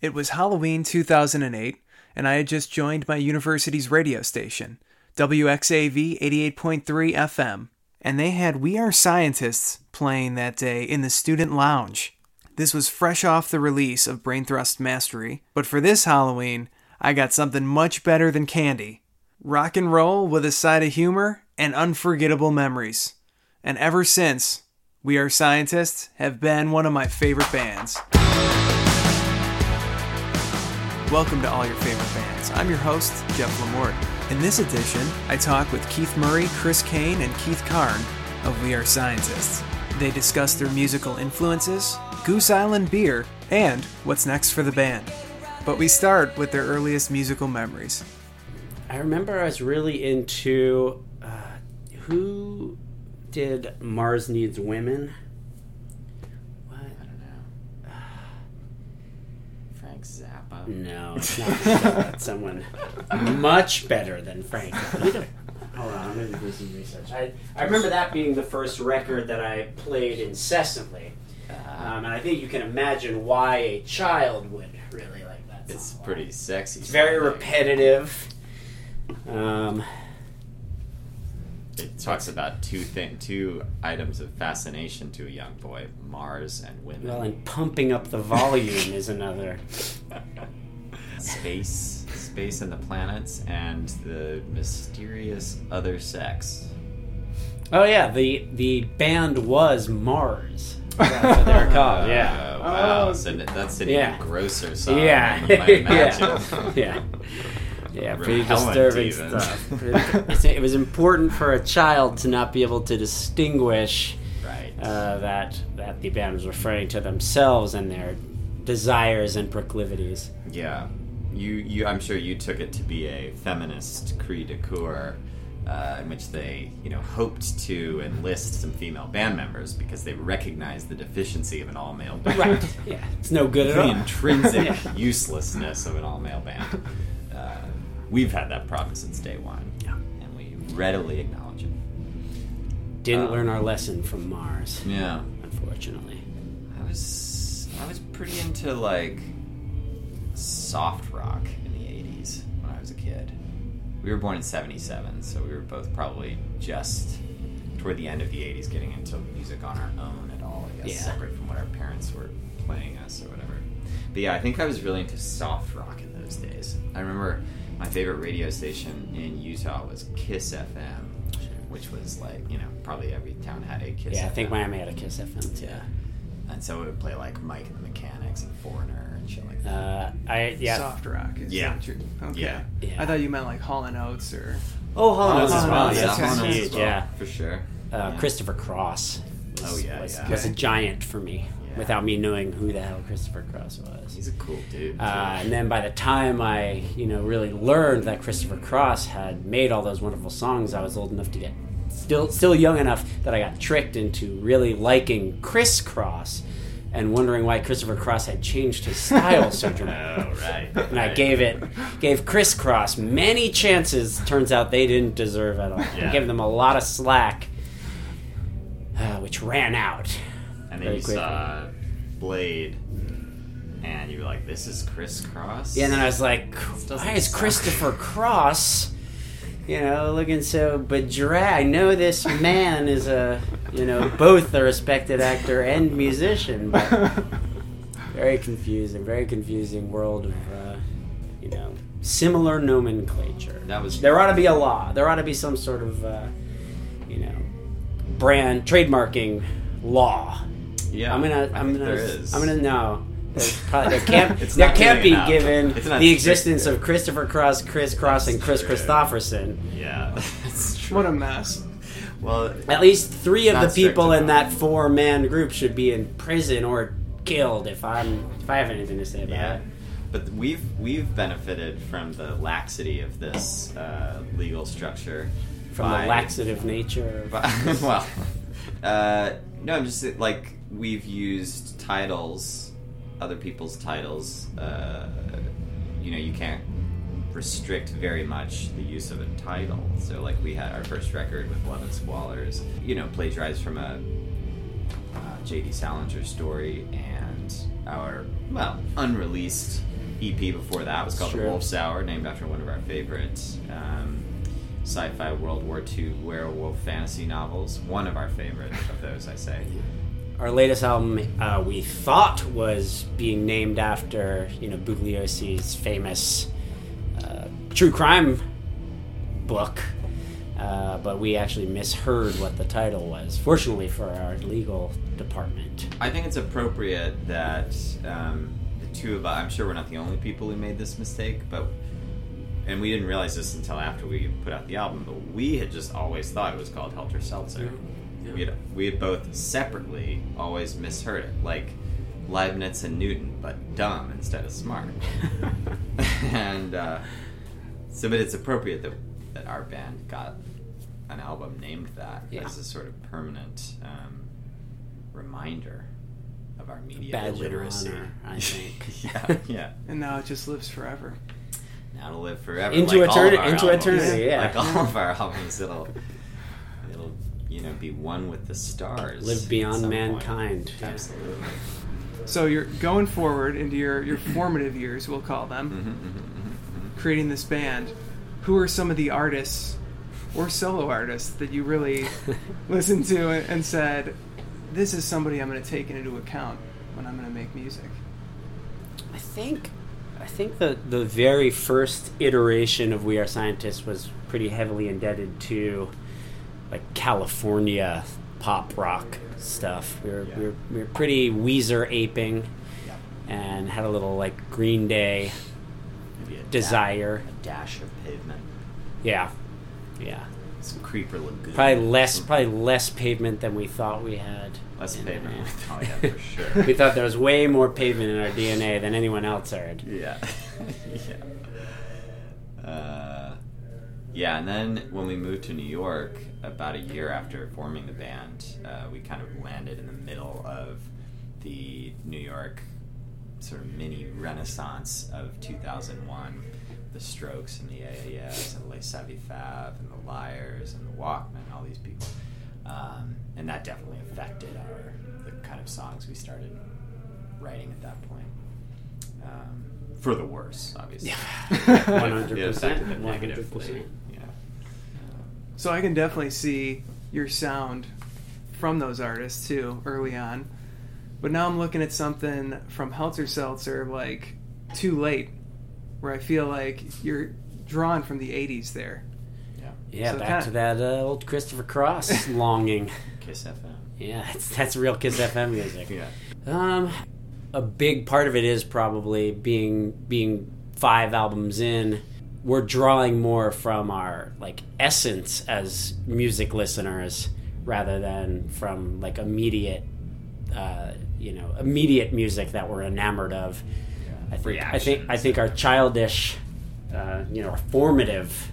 It was Halloween 2008, and I had just joined my university's radio station, WXAV 88.3 FM, and they had We Are Scientists playing that day in the student lounge. This was fresh off the release of Brain Thrust Mastery, but for this Halloween, I got something much better than candy rock and roll with a side of humor and unforgettable memories. And ever since, We Are Scientists have been one of my favorite bands. Welcome to All Your Favorite Bands. I'm your host, Jeff Lamort. In this edition, I talk with Keith Murray, Chris Cain, and Keith Carne of We Are Scientists. They discuss their musical influences, Goose Island beer, and what's next for the band. But we start with their earliest musical memories. I remember I was really into uh, who did Mars Needs Women. What? I don't know. Frank Zappa. No, it's not. That's someone much better than Frank. Hold on, I'm going to do some research. I, I remember that being the first record that I played incessantly. Um, and I think you can imagine why a child would really like that. Song. It's pretty sexy. It's very repetitive. Um, It talks about two thing, two items of fascination to a young boy: Mars and women. well, and pumping up the volume is another. space, space and the planets, and the mysterious other sex. Oh yeah, the the band was Mars. That's what they were called. Yeah. Uh, wow. So that's an Yeah. even grosser song. Yeah. yeah. Yeah. Yeah, pretty Repellent disturbing even. stuff. It's- it was important for a child to not be able to distinguish Right. uh, that that the band was referring to themselves and their desires and proclivities. Yeah, you, you. I'm sure you took it to be a feminist cri de coeur, uh, in which they, you know, hoped to enlist some female band members because they recognized the deficiency of an all-male band, Right. Yeah. It's no good at the all. intrinsic uselessness of an all-male band. Uh, we've had that problem since day one, Yeah. and we readily acknowledge it. Didn't Um, learn our lesson from Mars, Yeah, unfortunately. I was I was pretty into like soft rock in the 80s when I was a kid. We were born in 77, so we were both probably just toward the end of the 80s getting into music on our own at all, I guess, Yeah. separate from what our parents were playing us or whatever. But yeah, I think I was really into soft rock in those days. I remember my favorite radio station in Utah was Kiss FM, which was like, you know, probably every town had a Kiss Yeah, I think Miami had a Kiss FM too. Yeah. And so it would play like Mike and the Mechanics and Foreigner and shit like that. Uh, I yeah. Soft rock. Is Yeah. that what okay. Yeah. Yeah. I thought you meant like Hall and Oates or. Oh, Hall and Oates as Hall well. and Yeah, Oates, Hall and Oates huge. as well, Yeah. for sure. Uh, Yeah. Christopher Cross. Was, Oh, yeah, was, yeah. was a giant for me Yeah. Without me knowing who the hell Christopher Cross was. He's a cool dude. Uh, and then by the time I, you know, really learned that Christopher Cross had made all those wonderful songs, I was old enough to get still still young enough that I got tricked into really liking Kris Kross and wondering why Christopher Cross had changed his style so dramatically. oh, dramatically. right. And I gave it, gave Kris Kross many chances. Turns out they didn't deserve at all. I gave them a lot of slack, uh, which ran out. And then very you saw Blade, and you were like, "This is Chris Cross." Yeah, and then I was like, why is sound- Christopher Cross, you know, looking so bedra I know this man is a, you know, both a respected actor and musician, but very confusing, very confusing world of, uh, you know, similar nomenclature. That was- There ought to be a law. There ought to be some sort of, uh, you know, brand trademarking law. Yeah. I'm gonna. I I'm think gonna. There is. I'm gonna know. There's probably, there can't. It's there not can't be it out. given the existence of Christopher Cross, Kris Kross, and Chris true. Kristofferson. Yeah, that's true. What a mess. Well, At least three of the people in enough. that four-man group should be in prison or killed. If I'm, if I have anything to say about Yeah, it. but we've we've benefited from the laxity of this uh, legal structure From by- the laxative nature. Of, by- well, uh, no, I'm just like we've used titles, other people's titles. Uh, you know, you can't restrict very much the use of a title. So, like, we had our first record with Love and Squallers, you know, plagiarized from a uh, J.D. Salinger story, and our well unreleased EP before that was called Sure. The Wolf's Hour, named after one of our favorite um, sci-fi World War II werewolf fantasy novels. One of our favorite of those, I say. Our latest album, uh, we thought was being named after you know Bugliosi's famous uh, true crime book, uh, but we actually misheard what the title was. Fortunately for our legal department, I think it's appropriate that um, the two of us, I'm sure we're not the only people who made this mistake, but, and we didn't realize this until after we put out the album, but we had just always thought it was called Helter Seltzer. We, had, we had both separately always misheard it, like Leibniz and Newton, but dumb instead of smart. and uh, so, but it's appropriate that, that our band got an album named that Yeah. as a sort of permanent um, reminder of our media Bad literacy. honor, I think. yeah, yeah. And now it just lives forever. Now to live forever. Into like all of eterni- our into albums. eternity, yeah. Like all of our albums, it'll it'll you know be one with the stars. live beyond mankind. Yeah. Absolutely. So you're going forward into your, your formative years, we'll call them, Mhm, mhm, mhm, mhm. creating this band. Who are some of the artists or solo artists that you really listened to and, and said, this is somebody I'm going to take into account when I'm going to make music? I think I think the the very first iteration of We Are Scientists was pretty heavily indebted to like California pop rock stuff. We were we, were, we were pretty Weezer aping Yeah. and had a little like Green Day Maybe a desire. a dash of pavement, Yeah. Yeah. some creeper lagoon. Probably less probably less pavement than we thought we had. less pavement. our- Oh yeah, for sure. We thought there was way more pavement in our DNA than anyone else heard. Yeah. yeah. Uh, yeah, and then when we moved to New York, about a year after forming the band, uh, we kind of landed in the middle of the New York sort of mini renaissance of 2001. The Strokes and the AAS and Les Savy Fav and the Liars and the Walkmen, all these people. Um, and that definitely affected our the kind of songs we started writing at that point. Um, for the worse, obviously. Yeah. One hundred It affected percent. it One hundred negatively. Percent. Yeah. So I can definitely see your sound from those artists too early on. But now I'm looking at something from Helter Seltzer like Too Late, where I feel like you're drawn from the 80s there. Yeah. Yeah, So back kinda- to that uh, old Christopher Cross longing. Kiss FM. Yeah, that's, that's real Kiss FM music. Yeah. Um, a big part of it is probably being being five albums in. We're drawing more from our like essence as music listeners rather than from like immediate, uh, you know, immediate music that we're enamored of. I think I think I think our childish, uh, you know, our formative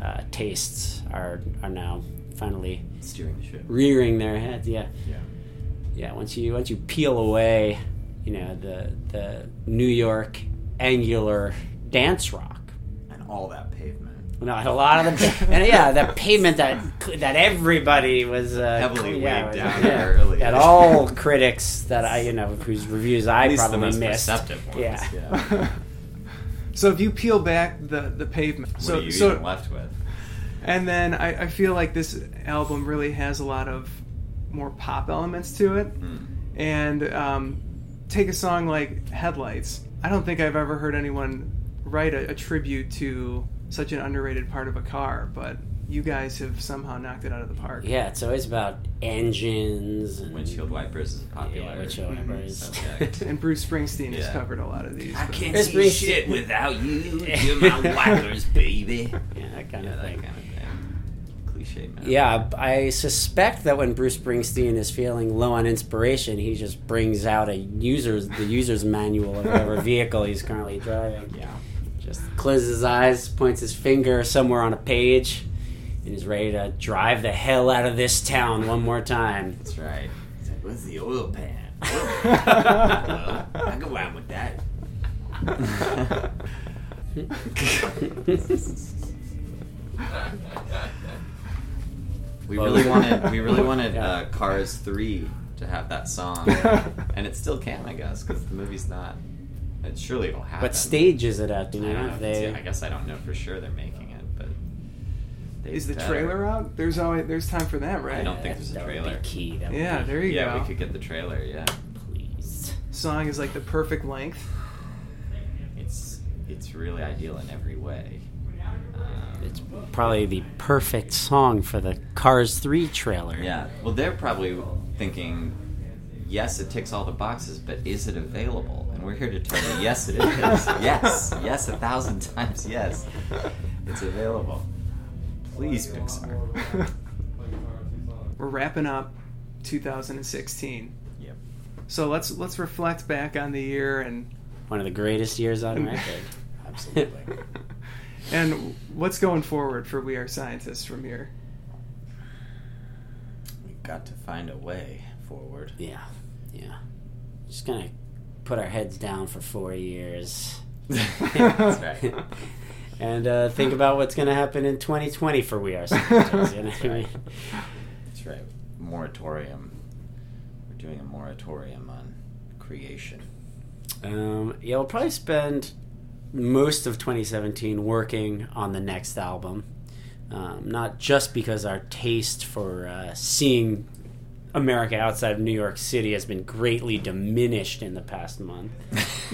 uh, tastes are are now finally Steering the ship. rearing their heads. Yeah Yeah. yeah once you once you peel away you know the the new york angular dance rock all that pavement. no, a lot of the and yeah that pavement that that everybody was uh, Heavily yeah, weighed was- down yeah, early. that all critics that I you know whose reviews I At least the probably most missed perceptive ones. yeah yeah. So if you peel back the, the pavement, What so are you so even left with? and then I, I feel like this album really has a lot of more pop elements to it. Mm. And um, take a song like Headlights. I don't think I've ever heard anyone write a, a tribute to such an underrated part of a car, but you guys have somehow knocked it out of the park. yeah it's always about engines and Windshield wipers is popular. Yeah, windshield hmm, wipers. subject. And Bruce Springsteen has covered a lot of these. I can't Chris see Springsteen- shit without you. You're my wipers, baby. yeah that kind Yeah, of that thing kind of thing. Cliche, man. Yeah, I suspect that when Bruce Springsteen is feeling low on inspiration, he just brings out a user's the user's manual of whatever vehicle he's currently driving. Yeah. Just closes his eyes, points his finger somewhere on a page, and is ready to drive the hell out of this town one more time. That's right. He's like, what's the oil pan? Well, I go out with that. we really wanted we really wanted uh, Cars three to have that song, and it still can, I guess, because the movie's not. It surely it'll happen. What stage is it at? Do you I know? If if they, I guess I don't know for sure they're making it, but they Is the better. trailer out? There's always there's time for that, right? I don't think there's a that would be trailer. key. That would Yeah, be- there you Yeah, go. Yeah, we could get the trailer. Yeah, Please. Song is like the perfect length. it's it's really ideal in every way. Um, It's probably the perfect song for the Cars 3 trailer. Yeah. Well, they're probably thinking, yes, it ticks all the boxes, but is it available? And we're here to tell you, yes, it is. yes, yes, a thousand times, yes, it's available. Please, Pixar. We're wrapping up 2016. Yep. So let's let's reflect back on the year and One of the greatest years on record. Absolutely. and what's going forward for We Are Scientists from here. We've got to find a way forward. Yeah, yeah. Just gonna put our heads down for four years. That's right. and uh, think about what's gonna happen in 2020 for We Are Scientists. You know what I mean? That's right. Moratorium. We're doing a moratorium on creation. Um, yeah, we'll probably spend most of 2017 working on the next album. Um, not just because our taste for uh, seeing America outside of New York City has been greatly diminished in the past month.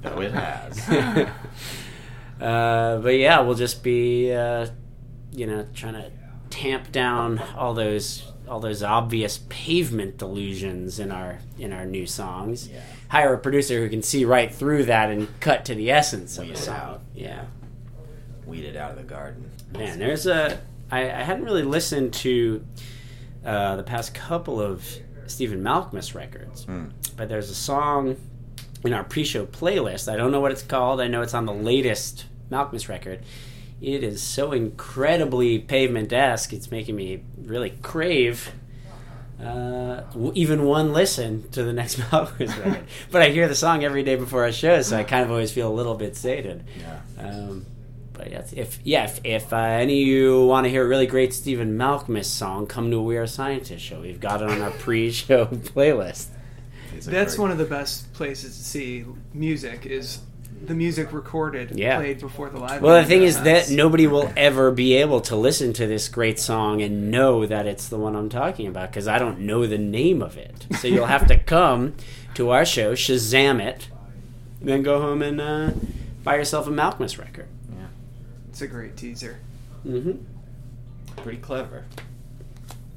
Though it has. uh, but yeah, we'll just be, uh, you know, trying to tamp down all those all those obvious pavement delusions in our in our new songs. Yeah. Hire a producer who can see right through that and cut to the essence of the song. out. Yeah. Weed it out of the garden. Man, there's a. I, I hadn't really listened to uh, the past couple of Stephen Malkmus records, Hmm. but there's a song in our pre-show playlist. I don't know what it's called. I know it's on the latest Malkmus record. It is so incredibly pavement-esque. It's making me really crave uh, even one listen to the next Malkmus record. But I hear the song every day before I show, so I kind of always feel a little bit sated. Yeah. Um, but yeah, if yeah, if, if uh, any of you want to hear a really great Stephen Malkmus song, come to a We Are Scientists show. We've got it on our pre-show playlist. That's great. one of the best places to see music is the music recorded Yeah. played before the live. Well, the thing is that nobody will ever be able to listen to this great song and know that it's the one I'm talking about because I don't know the name of it. So you'll have to come to our show, Shazam it, and then go home and uh, buy yourself a Malkmus record. Yeah. it's a great teaser. Mm-hmm. Pretty clever.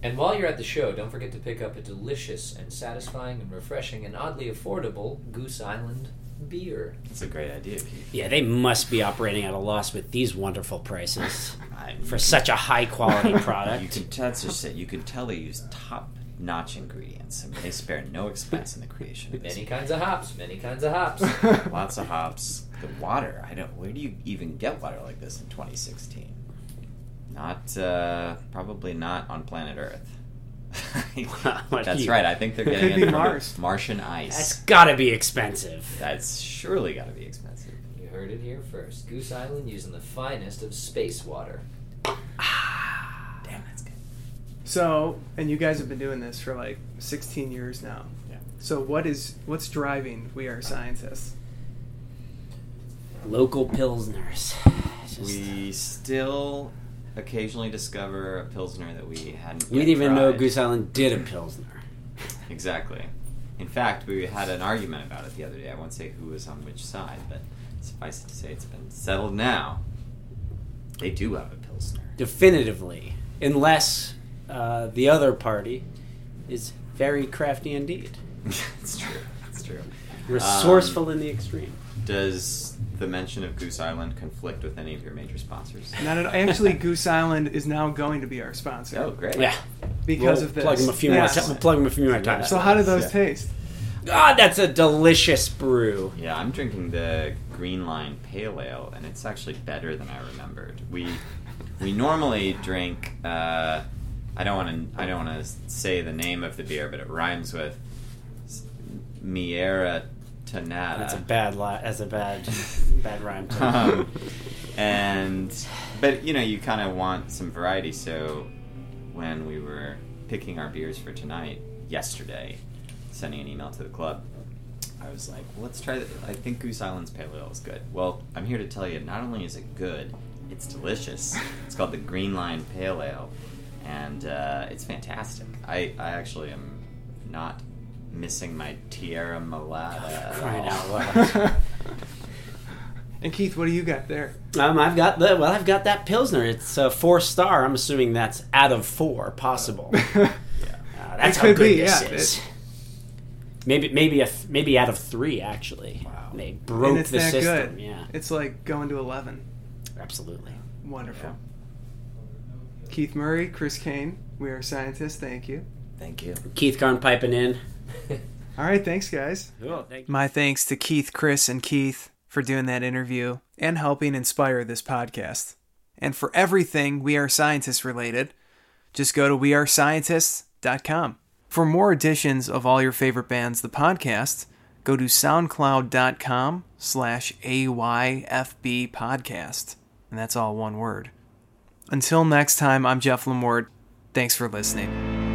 And while you're at the show, don't forget to pick up a delicious and satisfying and refreshing and oddly affordable Goose Island beer. That's a great idea, Keith. Yeah, they must be operating at a loss with these wonderful prices I, for such a high quality product. You could that's just it. You could tell they use top-notch ingredients, and they spare no expense in the creation of this. Many kinds of hops, many kinds of hops. Lots of hops. The water. I don't. Where do you even get water like this in 2016? Not uh, probably not on planet Earth. That's right. I think they're It getting it from Mars. Martian ice. That's gotta be expensive. That's surely got to be expensive. You heard it here first. Goose Island using the finest of space water. Damn, that's good. So, and you guys have been doing this for like 16 years now. Yeah. So, what is what's driving We Are Scientists? Local pilsners. Just- We still occasionally discover a pilsner that we hadn't. we didn't even know. Goose Island did a pilsner. Exactly. In fact, we had an argument about it the other day. I won't say who was on which side, but suffice it to say, it's been settled now. They do have a pilsner. Definitively, unless uh, the other party is very crafty indeed, it's true. It's true. resourceful Um, in the extreme. Does the mention of Goose Island conflict with any of your major sponsors? Not at, all. actually, Goose Island is now going to be our sponsor Oh, great. Yeah, because we'll of this. Plug them a few Yes. more. T- we'll plug them a few more times. So, how do those Yeah. taste? God, that's a delicious brew. Yeah, I'm drinking the Green Line Pale Ale, and it's actually better than I remembered. We we normally drink. Uh, I don't want to. I don't want to say the name of the beer, but it rhymes with Miera Tanata. That's a bad li- That's a bad, bad rhyme. um, and but you know you kind of want some variety. So when we were picking our beers for tonight yesterday, sending an email to the club, I was like, well, let's try. The, I think Goose Island's Pale Ale is good. Well, I'm here to tell you, not only is it good, it's delicious. it's called the Green Line Pale Ale, and uh, it's fantastic. I, I actually am not missing my Tierra Malata. Crying out loud. And Keith, what do you got there? Um, I've got the well, I've got that pilsner. It's a four star. I'm assuming that's out of four possible. Yeah. Uh, that's It how could good be, this yeah. is. Maybe maybe a th- maybe out of three actually. Wow. They broke and it's the that system. good. Yeah, It's like going to 11. absolutely. Wonderful. Keith Murray, Chris Cain, we are scientists. Thank you. Thank you. Keith Carne piping in. All right, thanks, guys. Cool. Thank you. My thanks to Keith, Chris, and Keith for doing that interview and helping inspire this podcast. And for everything We Are Scientists related, just go to wearescientists.com. For more editions of all your favorite bands, the podcast, go to soundcloud.com slash AYFB podcast. And that's all one word. Until next time, I'm Jeff Lemort. Thanks for listening.